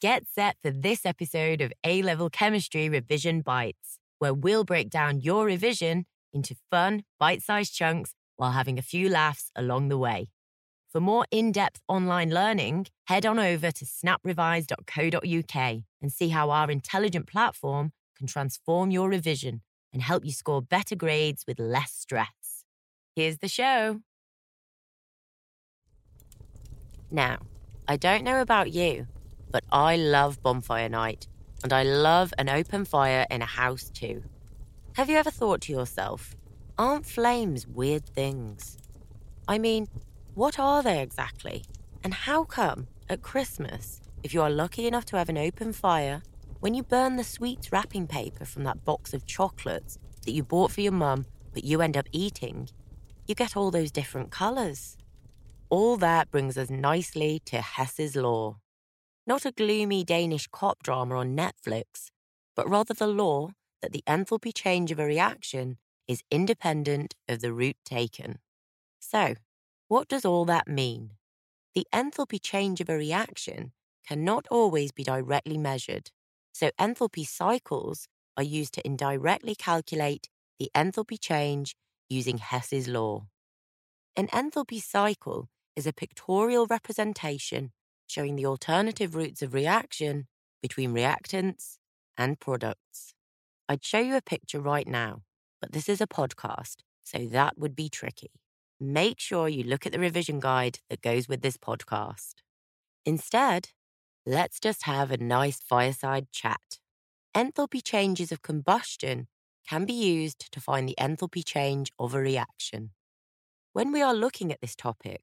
Get set for this episode of A Level Chemistry Revision Bites, where we'll break down your revision into fun, bite sized chunks while having a few laughs along the way. For more in depth online learning, head on over to snaprevise.co.uk and see how our intelligent platform can transform your revision and help you score better grades with less stress. Here's the show. Now, I don't know about you, but I love bonfire night, and I love an open fire in a house too. Have you ever thought to yourself, aren't flames weird things? I mean, what are they exactly? And how come at Christmas, if you are lucky enough to have an open fire, when you burn the sweets wrapping paper from that box of chocolates that you bought for your mum but you end up eating, you get all those different colours? All that brings us nicely to Hess's Law. Not a gloomy Danish cop drama on Netflix, but rather the law that the enthalpy change of a reaction is independent of the route taken. So, what does all that mean? The enthalpy change of a reaction cannot always be directly measured, so enthalpy cycles are used to indirectly calculate the enthalpy change using Hess's law. An enthalpy cycle is a pictorial representation showing the alternative routes of reaction between reactants and products. I'd show you a picture right now, but this is a podcast, so that would be tricky. Make sure you look at the revision guide that goes with this podcast. Instead, let's just have a nice fireside chat. Enthalpy changes of combustion can be used to find the enthalpy change of a reaction. When we are looking at this topic,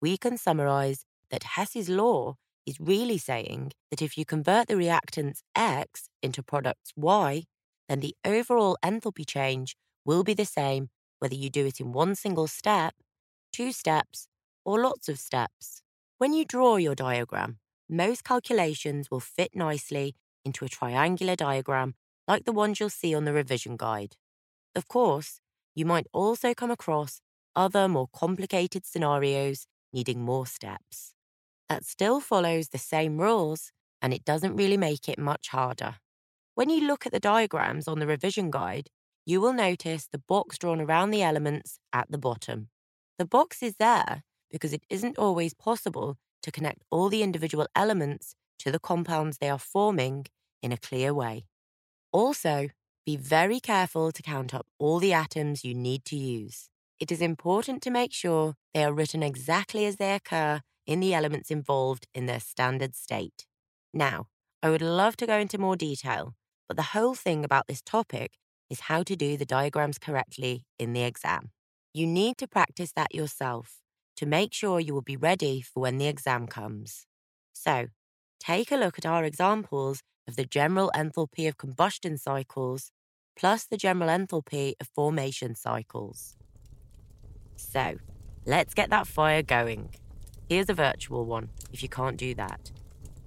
we can summarize that Hess's law is really saying that if you convert the reactants X into products Y, then the overall enthalpy change will be the same whether you do it in one single step, two steps, or lots of steps. When you draw your diagram, most calculations will fit nicely into a triangular diagram like the ones you'll see on the revision guide. Of course, you might also come across other more complicated scenarios needing more steps that still follows the same rules and it doesn't really make it much harder. When you look at the diagrams on the revision guide, you will notice the box drawn around the elements at the bottom. The box is there because it isn't always possible to connect all the individual elements to the compounds they are forming in a clear way. Also, be very careful to count up all the atoms you need to use. It is important to make sure they are written exactly as they occur in the elements involved in their standard state. Now, I would love to go into more detail, but the whole thing about this topic is how to do the diagrams correctly in the exam. You need to practice that yourself to make sure you will be ready for when the exam comes. So, take a look at our examples of the general enthalpy of combustion cycles plus the general enthalpy of formation cycles. So, let's get that fire going. Here's a virtual one if you can't do that.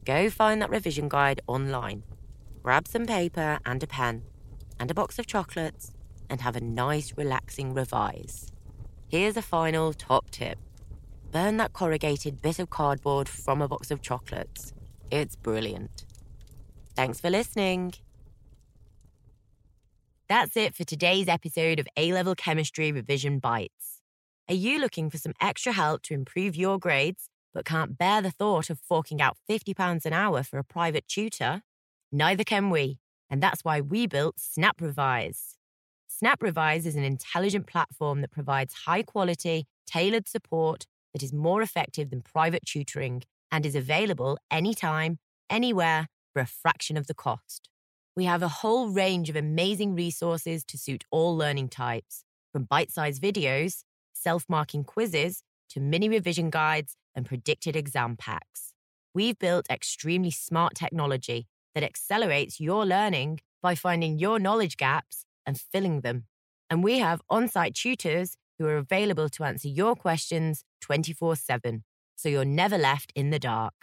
Go find that revision guide online. Grab some paper and a pen and a box of chocolates and have a nice, relaxing revise. Here's a final top tip burn that corrugated bit of cardboard from a box of chocolates. It's brilliant. Thanks for listening. That's it for today's episode of A Level Chemistry Revision Bites. Are you looking for some extra help to improve your grades, but can't bear the thought of forking out £50 an hour for a private tutor? Neither can we, and that's why we built Snap Revise. Snap Revise is an intelligent platform that provides high quality, tailored support that is more effective than private tutoring and is available anytime, anywhere, for a fraction of the cost. We have a whole range of amazing resources to suit all learning types, from bite sized videos self marking quizzes to mini revision guides and predicted exam packs. We've built extremely smart technology that accelerates your learning by finding your knowledge gaps and filling them. And we have on site tutors who are available to answer your questions 24 7, so you're never left in the dark.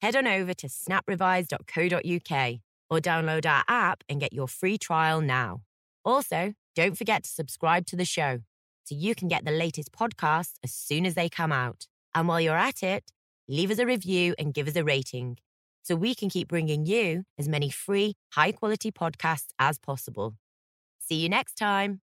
Head on over to snaprevise.co.uk or download our app and get your free trial now. Also, don't forget to subscribe to the show so you can get the latest podcasts as soon as they come out. And while you're at it, leave us a review and give us a rating. so we can keep bringing you as many free, high quality podcasts as possible. See you next time.